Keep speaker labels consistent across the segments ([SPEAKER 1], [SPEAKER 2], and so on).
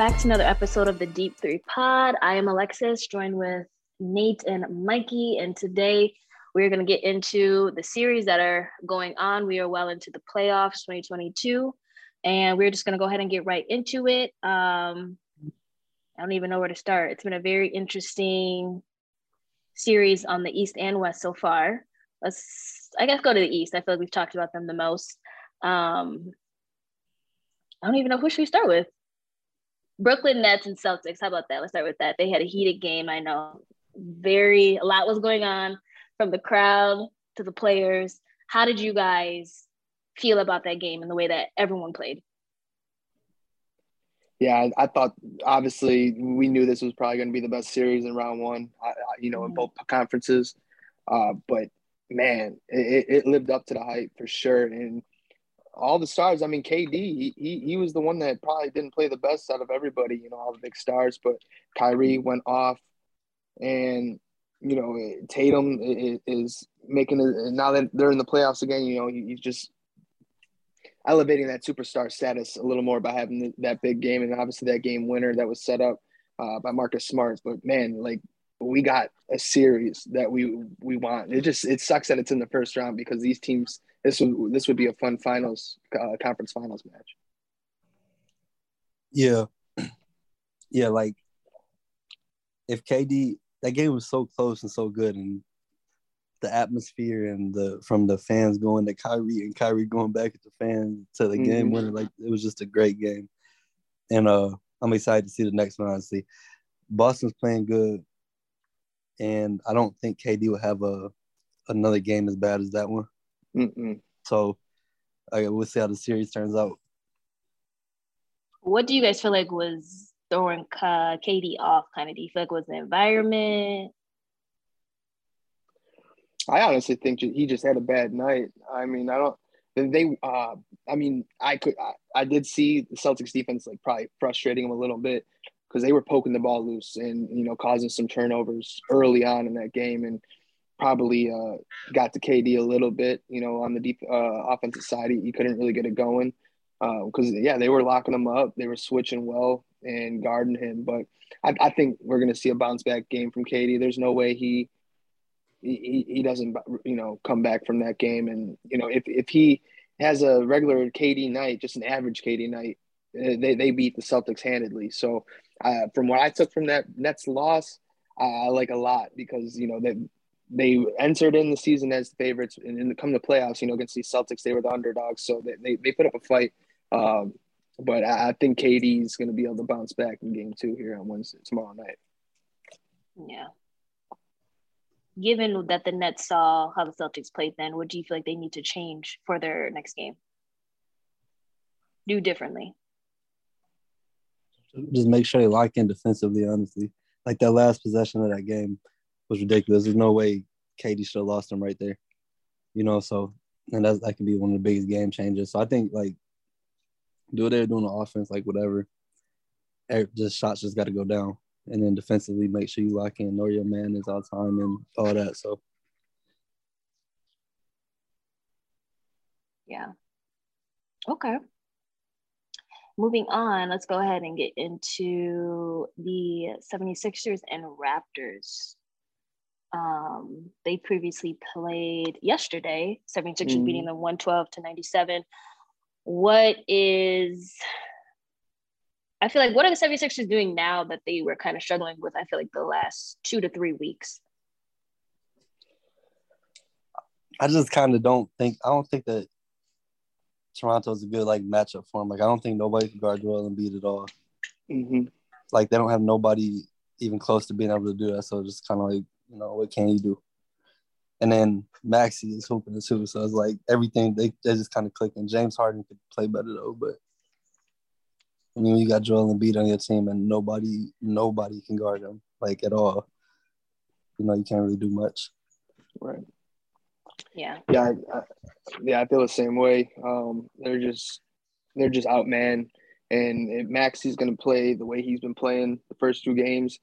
[SPEAKER 1] Back to another episode of the Deep Three Pod. I am Alexis, joined with Nate and Mikey, and today we're going to get into the series that are going on. We are well into the playoffs 2022, and we're just going to go ahead and get right into it. Um, I don't even know where to start. It's been a very interesting series on the East and West so far. Let's, I guess, go to the East. I feel like we've talked about them the most. Um, I don't even know who should we start with. Brooklyn Nets and Celtics. How about that? Let's start with that. They had a heated game. I know very a lot was going on from the crowd to the players. How did you guys feel about that game and the way that everyone played?
[SPEAKER 2] Yeah, I, thought obviously we knew this was probably going to be the best series in round one, you know, in mm-hmm. both conferences. Uh, but man, it, it lived up to the hype for sure. And all the stars. I mean, KD, he, he, he was the one that probably didn't play the best out of everybody, you know, all the big stars. But Kyrie went off, and you know, Tatum is making it now that they're in the playoffs again. You know, he's just elevating that superstar status a little more by having that big game, and obviously that game winner that was set up uh, by Marcus Smart. But man, like we got a series that we we want. It just it sucks that it's in the first round because these teams this would this would be a fun finals uh, conference finals match.
[SPEAKER 3] Yeah, yeah. Like if KD that game was so close and so good, and the atmosphere and the from the fans going to Kyrie and Kyrie going back at the fans to the mm-hmm. game winner, like it was just a great game. And uh, I'm excited to see the next one. Honestly, Boston's playing good, and I don't think KD will have a another game as bad as that one. Mm-mm. So I we'll see how the series turns out.
[SPEAKER 1] What do you guys feel like was throwing uh, KD off? Kind of, do you feel like was the environment?
[SPEAKER 2] I honestly think he just had a bad night. I mean, I don't. They, uh, I mean, I could, I, I did see the Celtics defense like probably frustrating him a little bit because they were poking the ball loose and you know causing some turnovers early on in that game and probably uh, got to KD a little bit, you know, on the deep uh, offensive side. He, he, couldn't really get it going because, uh, yeah, they were locking him up. They were switching well and guarding him. But I, I think we're going to see a bounce back game from KD. There's no way he, he he doesn't you know come back from that game. And you know if if he has a regular KD night, just an average KD night, eh, they they beat the Celtics handedly. So uh, from what I took from that Nets loss. I like a lot because you know that they entered in the season as the favorites, and the come to playoffs, you know, against these Celtics, they were the underdogs, so they they, they put up a fight. Um, but I, I think KD is going to be able to bounce back in Game Two here on Wednesday tomorrow night.
[SPEAKER 1] Yeah. Given that the Nets saw how the Celtics played, then what do you feel like they need to change for their next game? Do differently.
[SPEAKER 3] Just make sure they lock in defensively. Honestly, like that last possession of that game was ridiculous. There's no way KD should have lost him right there. You know, so and that's that could be one of the biggest game changers. So I think like do what they're doing on offense, like whatever. Just shots just got to go down, and then defensively make sure you lock in, know your man is all time and all that. So
[SPEAKER 1] yeah, okay. Moving on, let's go ahead and get into the 76ers and Raptors. Um, they previously played yesterday, 76ers mm. beating them 112 to 97. What is, I feel like, what are the 76ers doing now that they were kind of struggling with, I feel like, the last two to three weeks?
[SPEAKER 3] I just kind of don't think, I don't think that Toronto's a good like matchup for them. Like, I don't think nobody can guard Joel Embiid at all. Mm-hmm. Like, they don't have nobody even close to being able to do that. So just kind of like you know, what can you do? And then Maxey is hooping too. So it's like everything they, they just kind of clicking. James Harden could play better though, but I mean you got Joel Embiid on your team and nobody nobody can guard him like at all. You know, you can't really do much.
[SPEAKER 2] Right.
[SPEAKER 1] Yeah.
[SPEAKER 2] Yeah, I, I, yeah, I feel the same way. Um, they're just they're just out man. And if Maxey's gonna play the way he's been playing the first two games,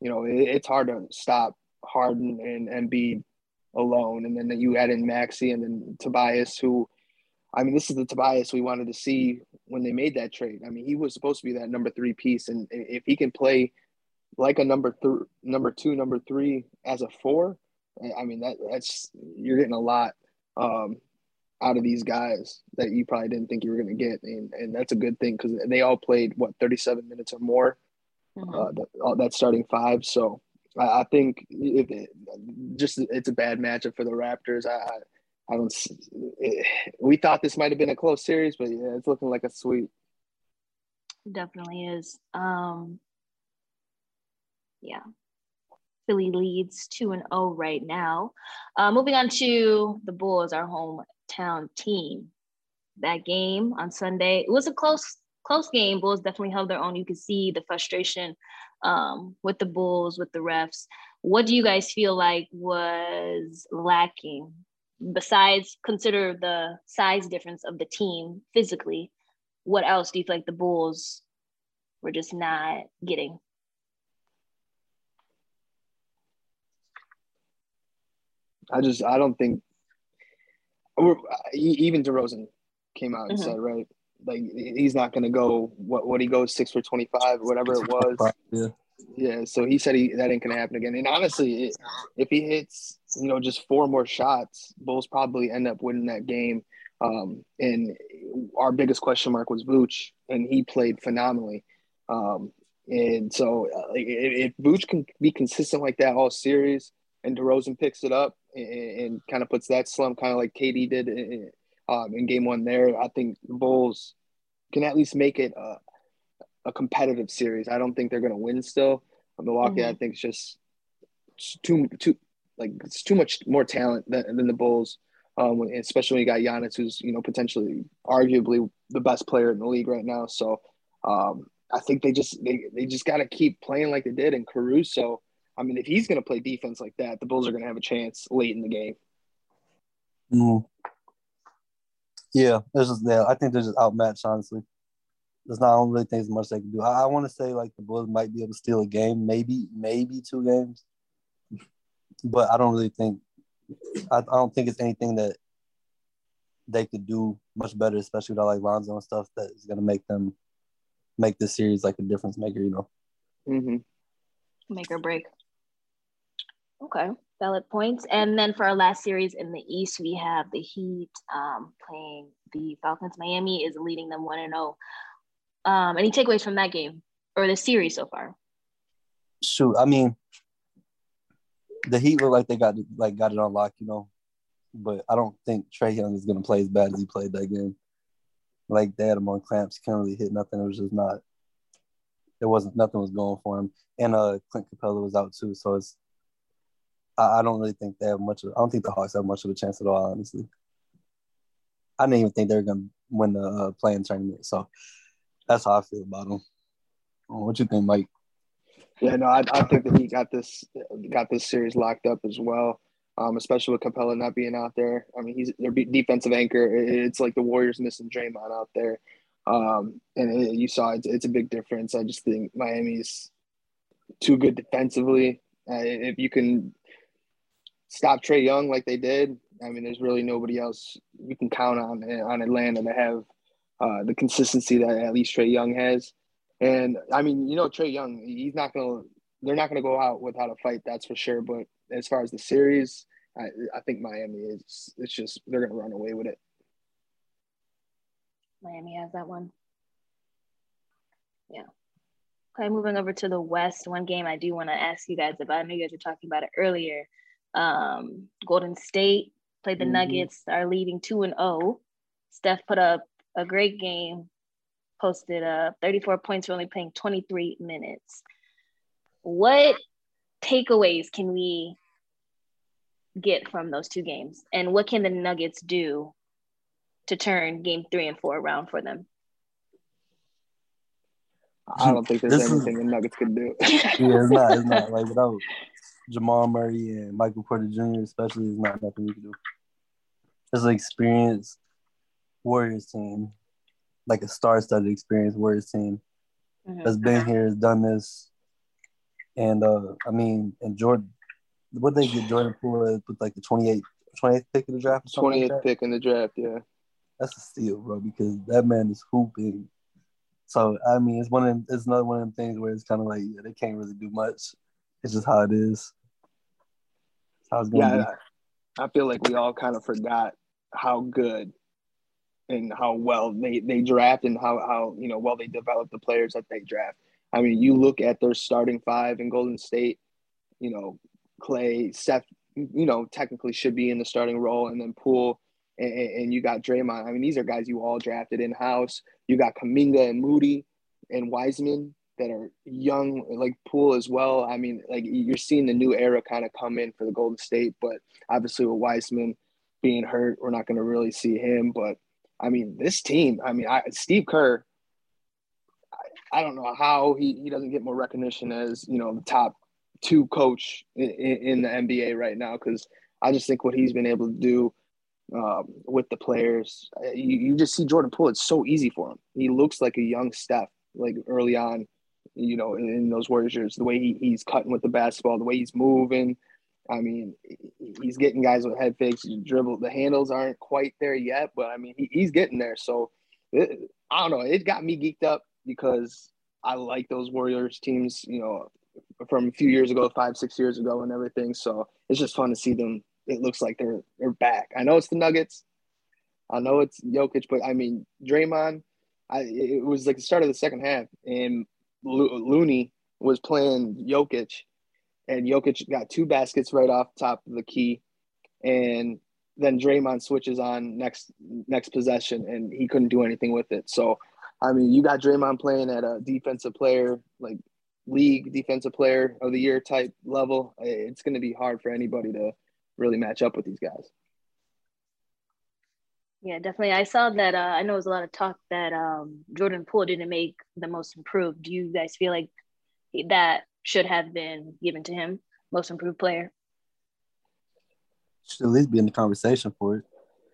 [SPEAKER 2] you know, it, it's hard to stop Harden and Embiid alone, and then you add in Maxey and then Tobias, who I mean, this is the Tobias we wanted to see when they made that trade. I mean, he was supposed to be that number three piece, and if he can play like a number three, number two, number three as a four, I mean that that's you're getting a lot um, out of these guys that you probably didn't think you were going to get, and, and that's a good thing because they all played what 37 minutes or more. Mm-hmm. Uh, that, that starting five, so I, I think it, just it's a bad matchup for the Raptors. I I don't. It, we thought this might have been a close series, but yeah, it's looking like a sweep.
[SPEAKER 1] Definitely is. Um, yeah, Philly leads two and zero oh right now. Uh, moving on to the Bulls, our hometown team. That game on Sunday, it was a close close game. Bulls definitely held their own. You could see the frustration um, with the Bulls, with the refs. What do you guys feel like was lacking besides consider the size difference of the team physically, what else do you feel like the Bulls were just not getting?
[SPEAKER 2] I just I don't think even DeRozan came out and mm-hmm. said right like he's not going to go what what he goes six for twenty five whatever it was. Yeah. Yeah, so he said he that ain't gonna happen again. And honestly, it, if he hits, you know, just four more shots, Bulls probably end up winning that game. Um, and our biggest question mark was Vooch, and he played phenomenally. Um, and so, uh, if, if Vooch can be consistent like that all series, and DeRozan picks it up and, and kind of puts that slump, kind of like KD did in, um, in Game One, there, I think the Bulls can at least make it a, a competitive series. I don't think they're going to win still. Milwaukee, mm-hmm. I think, it's just too too like it's too much more talent than, than the Bulls. Um, especially when you got Giannis, who's you know potentially, arguably the best player in the league right now. So um, I think they just they, they just got to keep playing like they did. And Caruso, I mean, if he's going to play defense like that, the Bulls are going to have a chance late in the game.
[SPEAKER 3] Mm. Yeah, there's just yeah, I think they're just outmatched, honestly. There's not only things much they can do. I, I want to say like the Bulls might be able to steal a game, maybe maybe two games, but I don't really think. I, I don't think it's anything that they could do much better, especially with all like Lonzo and stuff that is gonna make them make this series like a difference maker. You know.
[SPEAKER 2] Mm-hmm.
[SPEAKER 1] Make or break. Okay, valid points. And then for our last series in the East, we have the Heat um, playing the Falcons. Miami is leading them one and zero. Oh. Um, any takeaways from that game or the series so far?
[SPEAKER 3] Shoot, I mean, the Heat look like they got like got it on lock, you know, but I don't think Trae Young is gonna play as bad as he played that game. Like they had him on clamps, he couldn't really hit nothing. It was just not. There wasn't nothing was going for him, and uh, Clint Capela was out too, so it's. I, I don't really think they have much. Of, I don't think the Hawks have much of a chance at all, honestly. I didn't even think they were gonna win the uh, play-in tournament, so that's how I feel about them. What you think, Mike?
[SPEAKER 2] Yeah, no, I, I think that he got this got this series locked up as well. Um, especially with Capela not being out there. I mean, he's their defensive anchor. It's like the Warriors missing Draymond out there, um, and it, you saw it's, it's a big difference. I just think Miami's too good defensively. Uh, if you can stop Trae Young like they did, I mean, there's really nobody else you can count on on Atlanta to have uh, the consistency that at least Trae Young has. And I mean, you know, Trae Young, he's not gonna. They're not gonna go out without a fight, that's for sure. But as far as the series, I, I think Miami is. It's just they're gonna run away with it.
[SPEAKER 1] Miami has that one. Yeah. Okay, moving over to the West. One game I do want to ask you guys about. I know you guys were talking about it earlier. Um, Golden State played the mm-hmm. Nuggets, are leading two and zero. Oh. Steph put up a great game, posted uh, 34 points for only playing 23 minutes. What takeaways can we get from those two games? And what can the Nuggets do to turn game three and four around for them?
[SPEAKER 2] I don't think there's this anything is, the Nuggets can do.
[SPEAKER 3] yeah, it's not. It's not. Like without Jamal Murray and Michael Porter Jr., especially, is not nothing you can do. It's an experienced Warriors team, like a star-studded experience Warriors team mm-hmm. has been here, has done this, and uh, I mean, and Jordan, what they get Jordan Poole with like the 28th, 28th pick in the draft,
[SPEAKER 2] 28th like pick in the draft, yeah.
[SPEAKER 3] that's a steal, bro, because that man is hooping. So I mean, it's one of them, it's another one of them things where it's kind of like yeah, they can't really do much. It's just how it is.
[SPEAKER 2] How it's yeah, be. I feel like we all kind of forgot how good and how well they they draft and how how you know well they develop the players that they draft. I mean, you look at their starting five in Golden State. You know, Clay, Seth. You know, technically should be in the starting role, and then Poole and, and you got Draymond. I mean, these are guys you all drafted in house. You got Kuminga and Moody and Wiseman that are young, like Poole as well. I mean, like you're seeing the new era kind of come in for the Golden State, but obviously with Wiseman being hurt, we're not going to really see him. But I mean, this team, I mean, I, Steve Kerr, I, I, don't know how he, he doesn't get more recognition as, you know, the top two coach in, in the NBA right now because I just think what he's been able to do um, with the players. You, you just see Jordan Poole. It's so easy for him. He looks like a young Steph, like early on, you know, in, in those Warriors years. The way he, he's cutting with the basketball, the way he's moving. I mean, he's getting guys with head fakes, dribble. The handles aren't quite there yet, but I mean, he, he's getting there. So it, I don't know. It got me geeked up because I like those Warriors teams, you know, from a few years ago, five, six years ago, and everything. So it's just fun to see them it looks like they're they're back. I know it's the Nuggets. I know it's Jokic, but I mean Draymond. I it was like the start of the second half, and Looney was playing Jokic, and Jokic got two baskets right off top of the key, and then Draymond switches on next next possession, and he couldn't do anything with it. So, I mean, you got Draymond playing at a defensive player like league defensive player of the year type level. It's going to be hard for anybody to really match up with these guys.
[SPEAKER 1] Yeah, definitely. I saw that. Uh, I know there's a lot of talk that um, Jordan Poole didn't make the most improved. Do you guys feel like that should have been given to him, most improved player?
[SPEAKER 3] Should at least be in the conversation for it.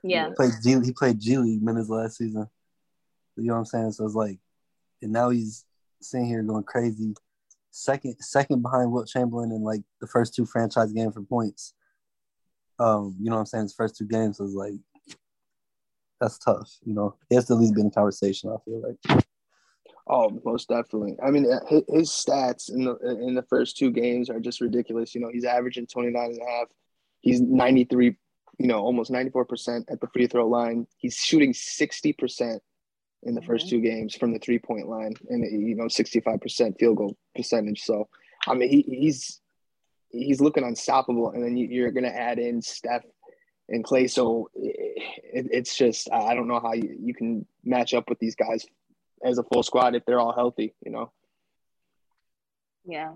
[SPEAKER 1] Yeah.
[SPEAKER 3] He played G, he played G League minutes last season. You know what I'm saying? So it's like, and now he's sitting here going crazy. Second, second behind Wilt Chamberlain in like the first two franchise games for points. Um, you know what I'm saying? His first two games was like that's tough. You know, he has to at least be in the conversation. I feel like.
[SPEAKER 2] Oh, most definitely. I mean, uh, his, his stats in the in the first two games are just ridiculous. You know, he's averaging 29 and a half. He's 93, you know, almost 94% at the free throw line. He's shooting 60% in the first mm-hmm. two games from the three point line and, you know, 65% field goal percentage. So, I mean, he, he's he's looking unstoppable. And then you, are going to add in Steph and Clay. So it, it's just, I don't know how you, you can match up with these guys as a full squad if they're all healthy, you know?
[SPEAKER 1] Yeah.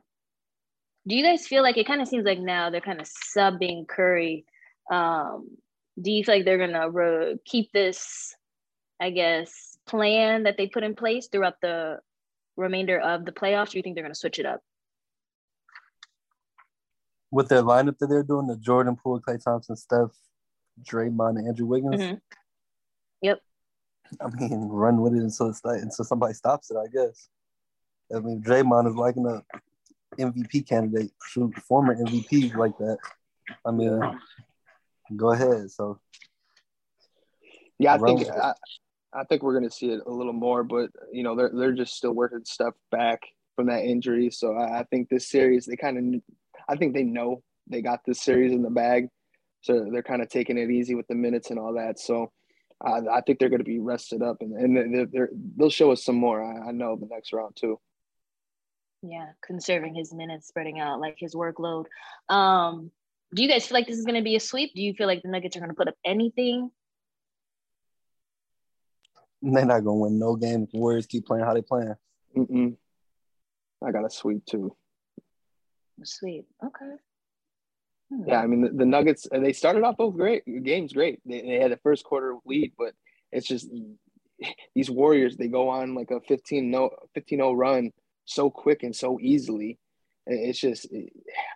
[SPEAKER 1] Do you guys feel like it kind of seems like now they're kind of subbing Curry? Um, do you feel like they're going to re- keep this, I guess, plan that they put in place throughout the remainder of the playoffs? Do you think they're going to switch it up?
[SPEAKER 3] with their lineup that they're doing, the Jordan Poole, Clay Thomson, Steph, Draymond, and Andrew Wiggins. Mm-hmm.
[SPEAKER 1] Yep.
[SPEAKER 3] I mean, run with it until it's like, until somebody stops it. I guess. I mean, Draymond is like an MVP candidate, former MVP like that. I mean, go ahead. So.
[SPEAKER 2] Yeah, I think I, I think we're gonna see it a little more, but you know they're they're just still working stuff back from that injury. So I, I think this series they kind of I think they know they got this series in the bag, so they're kind of taking it easy with the minutes and all that. So uh, I think they're going to be rested up, and and they will show us some more. I, I know the next round too.
[SPEAKER 1] Yeah, conserving his minutes, spreading out like his workload. Um, do you guys feel like this is going to be a sweep? Do you feel like the Nuggets are going to put up anything?
[SPEAKER 3] They're not going to win no game if the Warriors keep playing how they playing.
[SPEAKER 2] Mm-mm. I got a sweep too.
[SPEAKER 1] A sweep. Okay.
[SPEAKER 2] Hmm. Yeah, I mean the, the, Nuggets they started off both great games great. They, they had the first quarter lead, but it's just these Warriors they go on like a 15 no 15 0 run so quick and so easily. It's just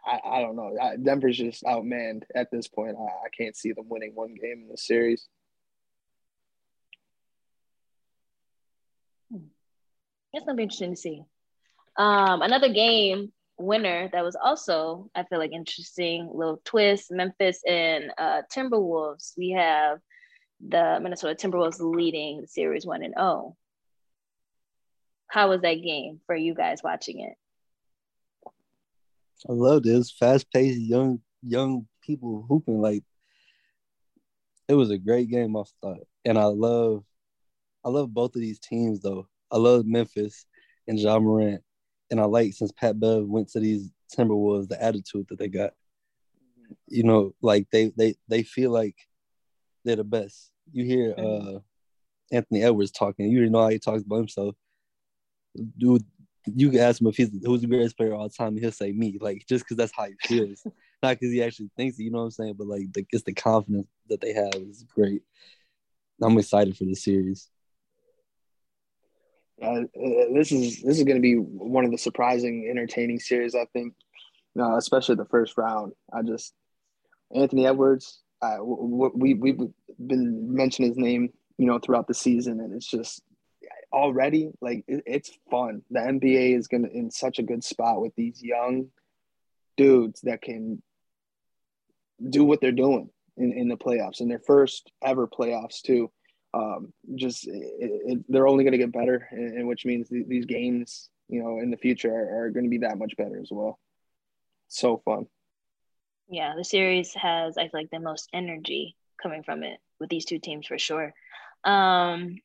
[SPEAKER 2] I, I don't know. Denver's just outmanned at this point. I, I can't see them winning one game in the series.
[SPEAKER 1] Hmm. That's gonna be interesting to see. Um, another game winner that was also I feel like interesting little twist Memphis and uh, Timberwolves. We have the Minnesota Timberwolves leading the series one and oh. How was that game for you guys watching it?
[SPEAKER 3] I loved it. It was fast paced, young young people hooping. Like it was a great game. I thought, and I love, I love both of these teams though. I love Memphis and Ja Morant, and I like since Pat Bev went to these Timberwolves, the attitude that they got. You know, like they they they feel like they're the best. You hear uh Anthony Edwards talking. You know how he talks about himself. Dude, you can ask him if he's who's the greatest player of all time, he'll say me. Like just because that's how he feels, not because he actually thinks it. You know what I'm saying? But like, the, it's the confidence that they have is great. I'm excited for the series.
[SPEAKER 2] Uh, this is this is going to be one of the surprising, entertaining series. I think, uh, especially the first round. I just Anthony Edwards. Uh, we we've been mentioning his name, you know, throughout the season, and it's just already like it, it's fun. The NBA is gonna in such a good spot with these young dudes that can do what they're doing in, in the playoffs in their first ever playoffs too. Um, just it, it, they're only going to get better, and, and which means th- these games, you know, in the future are, are going to be that much better as well. So fun.
[SPEAKER 1] Yeah, the series has I feel like the most energy coming from it with these two teams for sure. Um,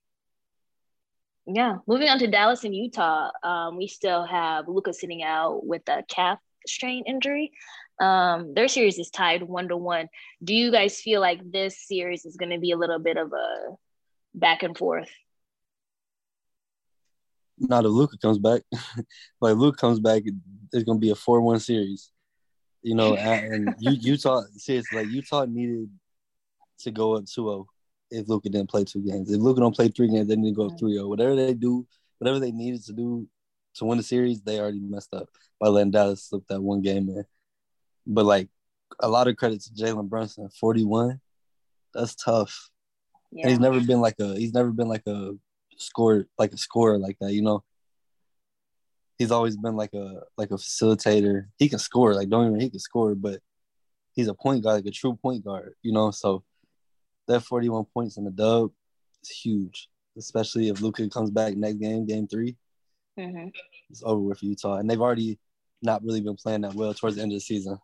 [SPEAKER 1] yeah, moving on to Dallas and Utah, um, we still have Luka sitting out with a calf strain injury. Um, their series is tied one to one. Do you guys feel like this series is going to be a little bit of a back and forth?
[SPEAKER 3] Not if Luka comes back. like Luka comes back, it's going to be a four-one series. You know, and Utah, seriously, like Utah needed to go up 2-0 if Luka didn't play two games. If Luka don't play three games, they need to go 3-0. Whatever they do, whatever they needed to do to win the series, they already messed up by letting Dallas slip that one game in. But like a lot of credit to Jalen Brunson, 41. That's tough. Yeah. And he's never been like a he's never been like a score like a scorer like that, you know. He's always been like a like a facilitator. He can score, like don't even he can score, but he's a point guard, like a true point guard, you know. So that 41 points in the dub is huge, especially if Luka comes back next game, game 3 mm-hmm. It's over with Utah, and they've already not really been playing that well towards the end of the season.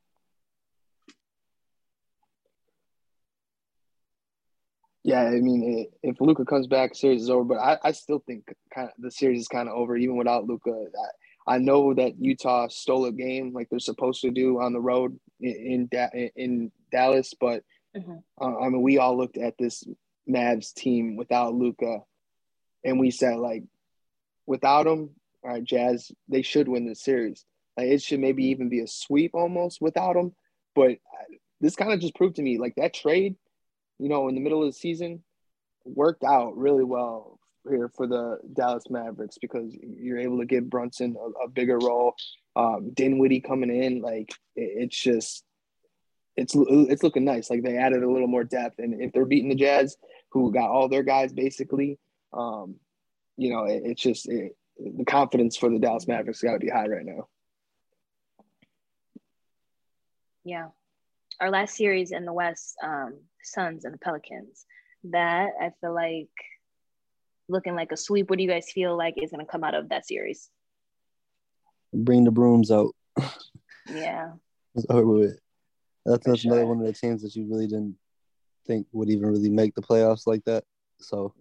[SPEAKER 2] Yeah, I mean, if Luka comes back, series is over. But I, I still think kind of the series is kind of over even without Luka. I, I know that Utah stole a game like they're supposed to do on the road in in, in Dallas, but Mm-hmm. Uh, I mean, we all looked at this Mavs team without Luka, and we said like, without him, all right, Jazz, they should win this series. Like it should maybe even be a sweep almost without him. But this kind of just proved to me like that trade, you know, in the middle of the season, worked out really well here for the Dallas Mavericks because you're able to give Brunson a, a bigger role. Um, Dinwiddie coming in, like it, it's just it's it's looking nice. Like they added a little more depth, and if they're beating the Jazz, who got all their guys basically, um, you know, it, it's just it, the confidence for the Dallas Mavericks got to be high right now.
[SPEAKER 1] Yeah, our last series in the West, um, Suns and the Pelicans. That I feel like looking like a sweep. What do you guys feel like is going to come out of that series?
[SPEAKER 3] Bring the brooms out.
[SPEAKER 1] Yeah.
[SPEAKER 3] it's over with. That's, that's another one of the teams that you really didn't think would even really make the playoffs like that. So,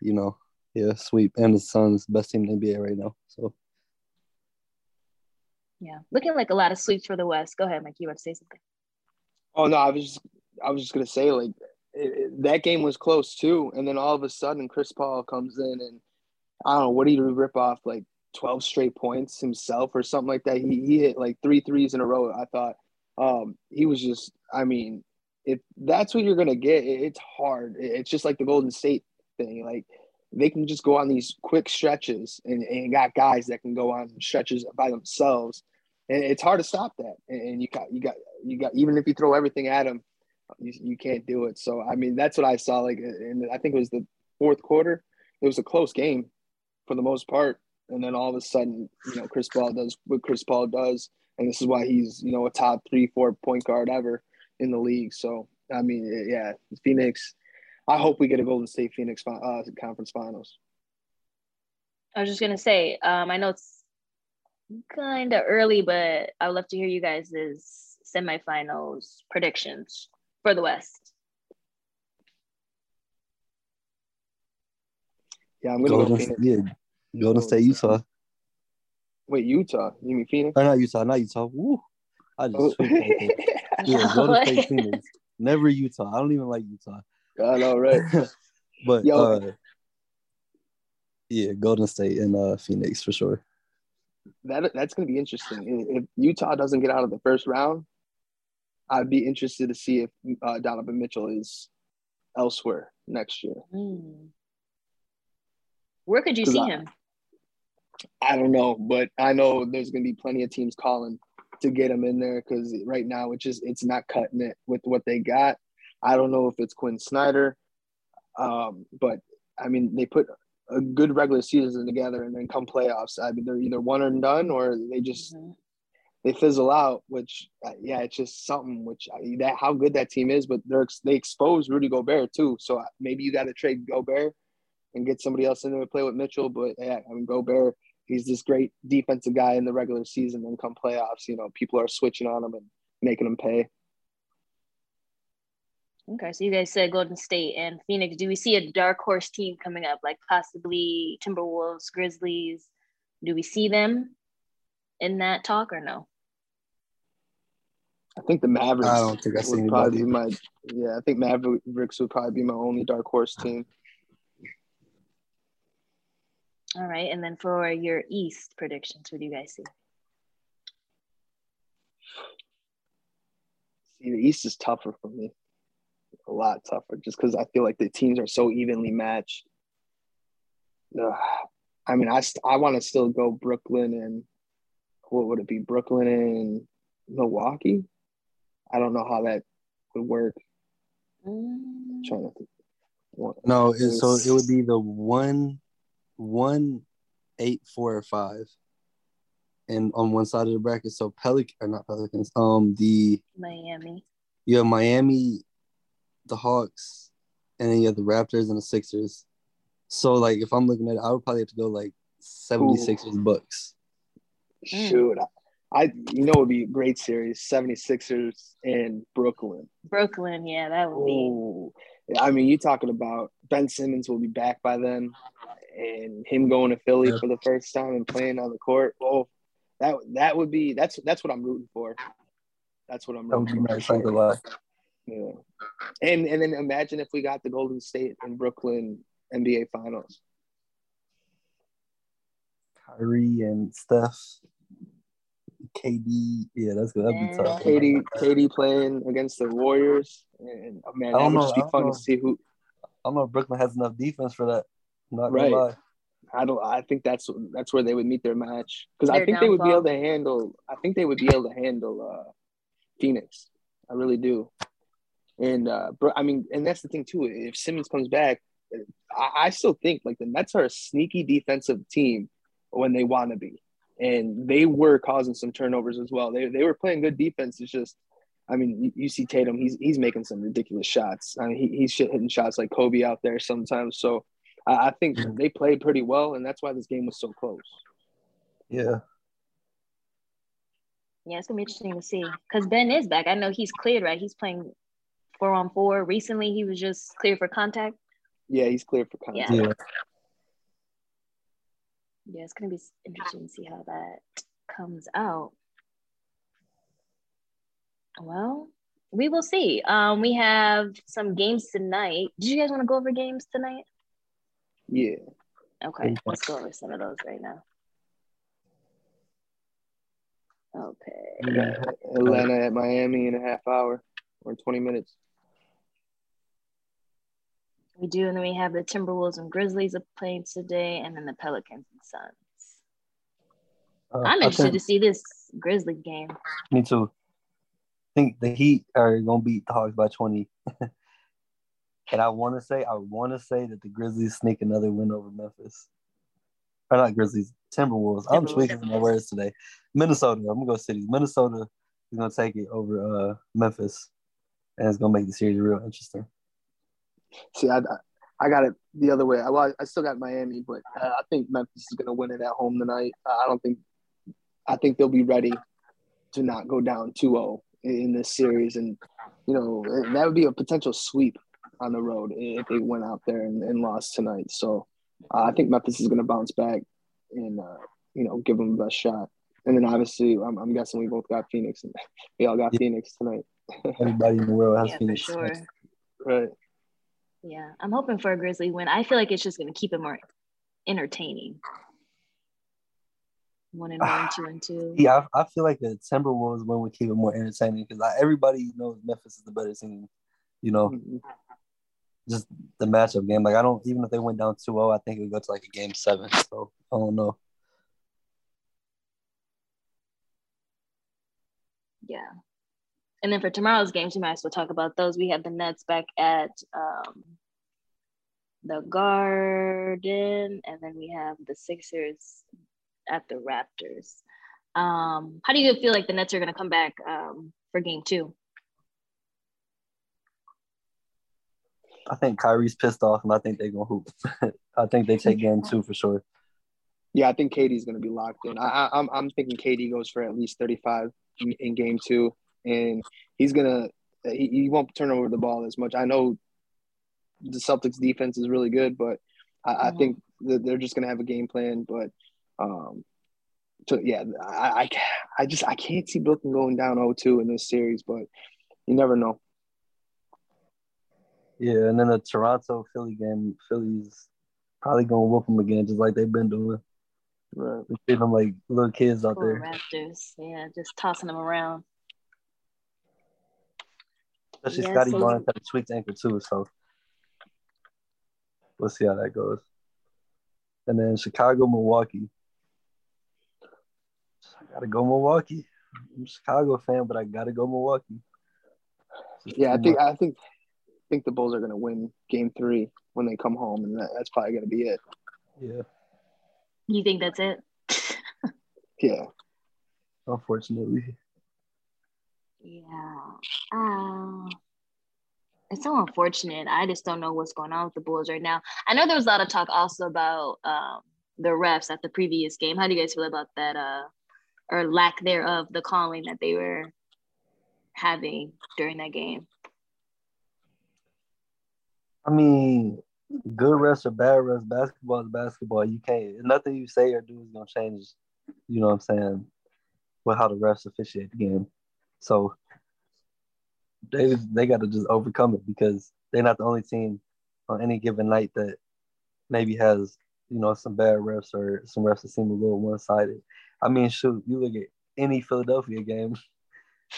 [SPEAKER 3] you know, yeah, sweep and the Suns, best team in the NBA right now. So,
[SPEAKER 1] yeah, looking like a lot of sweeps for the West. Go ahead, Mike. You want to say something?
[SPEAKER 2] Oh no, I was just, I was just gonna say like it, it, that game was close too, and then all of a sudden Chris Paul comes in and I don't know what did he rip off like twelve straight points himself or something like that. He he hit like three threes in a row. I thought um, he was just, I mean, if that's what you're gonna get, it's hard. It's just like the Golden State thing. Like they can just go on these quick stretches, and, and got guys that can go on stretches by themselves, and it's hard to stop that. And you got, you got, you got. Even if you throw everything at them, you, you can't do it. So I mean, that's what I saw. Like, and I think it was the fourth quarter. It was a close game for the most part, and then all of a sudden, you know, Chris Paul does what Chris Paul does and this is why he's you know a top three four point guard ever in the league. So I mean, yeah, Phoenix I hope we get a Golden State Phoenix uh, conference finals.
[SPEAKER 1] I was just gonna say, um, I know it's kind of early, but I would love to hear you guys' semifinals predictions for the West.
[SPEAKER 2] Yeah, I'm gonna Golden, go Phoenix.
[SPEAKER 3] Yeah, Golden State, Utah.
[SPEAKER 2] Wait, Utah? You mean Phoenix?
[SPEAKER 3] Oh, not Utah, not Utah. Woo. I just oh. yeah, Golden State Phoenix. Never Utah. I don't even like Utah.
[SPEAKER 2] I know, right?
[SPEAKER 3] but Yo. Uh, yeah, Golden State and uh, Phoenix for sure.
[SPEAKER 2] That that's gonna be interesting. If Utah doesn't get out of the first round, I'd be interested to see if uh, Donovan Mitchell is elsewhere next year. Mm.
[SPEAKER 1] Where could you see I, him?
[SPEAKER 2] I don't know, but I know there's going to be plenty of teams calling to get him in there because right now it's just it's not cutting it with what they got. I don't know if it's Quin Snyder, um, but I mean they put a good regular season together and then come playoffs. I mean they're either one and done or they just mm-hmm. they fizzle out. Which uh, yeah, it's just something which uh, that how good that team is. But they're they expose Rudy Gobert too, so uh, maybe you got to trade Gobert and get somebody else in there to play with Mitchell. But yeah, I mean Gobert he's this great defensive guy in the regular season. And come playoffs, you know, people are switching on him and making him pay.
[SPEAKER 1] Okay, so you guys said Golden State and Phoenix. Do we see a dark horse team coming up, like possibly Timberwolves, Grizzlies? Do we see them in that talk or no?
[SPEAKER 2] I think the Mavericks.
[SPEAKER 3] I don't think I see
[SPEAKER 2] anybody. My, yeah, I think Mavericks would probably be my only dark horse team.
[SPEAKER 1] All right. And then for your East predictions, what do you guys see?
[SPEAKER 2] See, the East is tougher for me. A lot tougher just because I feel like the teams are so evenly matched. Ugh. I mean, I, I want to still go Brooklyn and what would it be? Brooklyn and Milwaukee? I don't know how that would work.
[SPEAKER 3] Mm. trying to think. No, so it would be the one one, eight, four, or five. And on one side of the bracket, so Pelican or not Pelicans, um, the
[SPEAKER 1] Miami.
[SPEAKER 3] You have Miami, the Hawks, and then you have the Raptors and the Sixers. So like, if I'm looking at it, I would probably have to go like 76ers Ooh. Bucks.
[SPEAKER 2] Shoot, I, I you know it would be a great series 76ers and Brooklyn.
[SPEAKER 1] Brooklyn, yeah, that would be.
[SPEAKER 2] I mean, you're talking about Ben Simmons will be back by then and him going to Philly yeah. for the first time and playing on the court. Well, that that would be that's that's what I'm rooting for. That's what I'm rooting that would be for. Nice, sure. Yeah. And and then imagine if we got the Golden State and Brooklyn NBA finals.
[SPEAKER 3] Kyrie and Steph. KD, yeah, that's good. That'd be tough.
[SPEAKER 2] KD, KD playing against the Warriors, and oh, man, that would just be fun know. to see who.
[SPEAKER 3] I don't know if Brooklyn has enough defense for that. Not
[SPEAKER 2] right. Lie. I don't. I think that's that's where they would meet their match because I think they would be able to handle. I think they would be able to handle uh, Phoenix. I really do. And uh, bro, I mean, and that's the thing too. If Simmons comes back, I, I still think like the Nets are a sneaky defensive team when they want to be, and they were causing some turnovers as well. They they were playing good defense. It's just, I mean, you, you see Tatum. He's he's making some ridiculous shots. I mean, he, he's hitting shots like Kobe out there sometimes. So I think they played pretty well, and that's why this game was so close.
[SPEAKER 3] Yeah.
[SPEAKER 1] Yeah, it's gonna be interesting to see because Ben is back. I know he's cleared, right? He's playing four on four. Recently, he was just cleared for contact.
[SPEAKER 2] Yeah, he's cleared for contact.
[SPEAKER 1] Yeah. yeah. it's gonna be interesting to see how that comes out. Well, we will see. Um, we have some games tonight. Did you guys want to go over games tonight?
[SPEAKER 2] Yeah.
[SPEAKER 1] Okay, let's go over some of those right now. Okay.
[SPEAKER 2] Atlanta at Miami in a half hour or 20 minutes.
[SPEAKER 1] We do, and then we have the Timberwolves and Grizzlies playing today, and then the Pelicans and Suns. Uh, I'm interested to see this Grizzly game.
[SPEAKER 3] Me too. I think the Heat are gonna beat the Hawks by 20. And I want to say, I want to say that the Grizzlies sneak another win over Memphis. Or not Grizzlies, Timberwolves. I'm tweaking my words today. Minnesota. I'm gonna go cities. Minnesota is gonna take it over uh, Memphis, and it's gonna make the series real interesting.
[SPEAKER 2] See, I, I got it the other way. I, well, I still got Miami, but uh, I think Memphis is going to win it at home tonight. Uh, I don't think. I think they'll be ready to not go down 2-0 in this series, and you know that would be a potential sweep on the road if they went out there and, and lost tonight. So uh, I think Memphis is going to bounce back and uh, you know give them the best shot. And then obviously, I'm, I'm guessing we both got Phoenix, and we all got yeah. Phoenix tonight.
[SPEAKER 3] Everybody in the world has
[SPEAKER 1] yeah,
[SPEAKER 3] Phoenix.
[SPEAKER 1] For sure.
[SPEAKER 2] Right.
[SPEAKER 1] Yeah, I'm hoping for a Grizzly win. I feel like it's just going to keep it more entertaining. One and one, two and two.
[SPEAKER 3] Yeah, I, I feel like the Timberwolves win would keep it more entertaining because everybody knows Memphis is the better team. You know, mm-hmm. just the matchup game. Like I don't even if they went down 2-0, I think it would go to like a game seven. So I don't know.
[SPEAKER 1] Yeah. And then for tomorrow's games, we might as well talk about those. We have the Nets back at um, the Garden, and then we have the Sixers at the Raptors. Um, how do you feel like the Nets are going to come back um, for game two?
[SPEAKER 3] I think Kyrie's pissed off, and I think they're going to hoop. I think they take game two for sure.
[SPEAKER 2] Yeah, I think KD's going to be locked in. I, I, I'm, I'm thinking KD goes for at least 35 in, in game two and he's gonna he, he won't turn over the ball as much. I know the Celtics defense is really good, but I, mm-hmm. I think that they're just gonna have a game plan. But um, so yeah, I, I I just I can't see Brooklyn going down 0-2 in this series, but you never know.
[SPEAKER 3] Yeah, and then the Toronto Philly game, Philly's probably gonna whoop them again, just like they've been doing. Right. They're them like little kids out Poor
[SPEAKER 1] there. Raptors, yeah, just tossing them around.
[SPEAKER 3] Especially yeah, Scottie so Barnes had a tweaked ankle too, so we'll see how that goes. And then Chicago, Milwaukee. I gotta go Milwaukee. I'm a Chicago fan, but I gotta go Milwaukee.
[SPEAKER 2] Yeah, I think I think I think the Bulls are gonna win Game Three when they come home, and that, that's probably gonna be it.
[SPEAKER 3] Yeah.
[SPEAKER 1] You think that's it?
[SPEAKER 2] yeah.
[SPEAKER 3] Unfortunately.
[SPEAKER 1] Yeah. Uh, it's so unfortunate. I just don't know what's going on with the Bulls right now. I know there was a lot of talk also about um, the refs at the previous game. How do you guys feel about that, uh, or lack thereof, the calling that they were having during that game?
[SPEAKER 3] I mean, good refs or bad refs, basketball is basketball. You can't, nothing you say or do is going to change, you know what I'm saying, with how the refs officiate the game. So they they got to just overcome it because they're not the only team on any given night that maybe has you know some bad refs or some refs that seem a little one sided. I mean, shoot, you look at any Philadelphia game,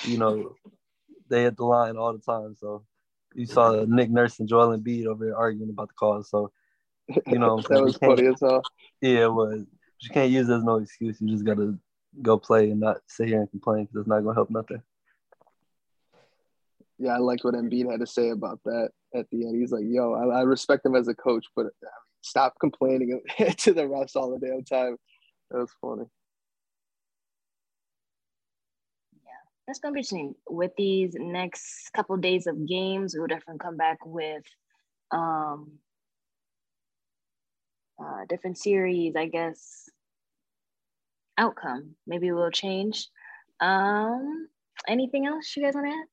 [SPEAKER 3] you know, they at the line all the time. So you saw Nick Nurse and Joel Embiid over there arguing about the call. So you know,
[SPEAKER 2] that was funny as hell.
[SPEAKER 3] Yeah, it was. You can't use it as no excuse. You just gotta go play and not sit here and complain because it's not gonna help nothing
[SPEAKER 2] yeah, I liked what Embiid had to say about that at the end. He's like, "Yo, I, I respect him as a coach, but stop complaining to the refs all the damn time." That was funny.
[SPEAKER 1] Yeah, that's gonna be interesting. With these next couple of days of games, we'll definitely come back with um uh, different series, I guess. Outcome. Maybe we'll change. Um, anything else you guys want to add?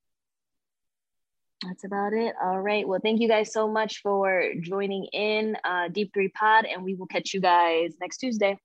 [SPEAKER 1] That's about it. All right. Well, thank you guys so much for joining in uh, Deep Three Pod, and we will catch you guys next Tuesday.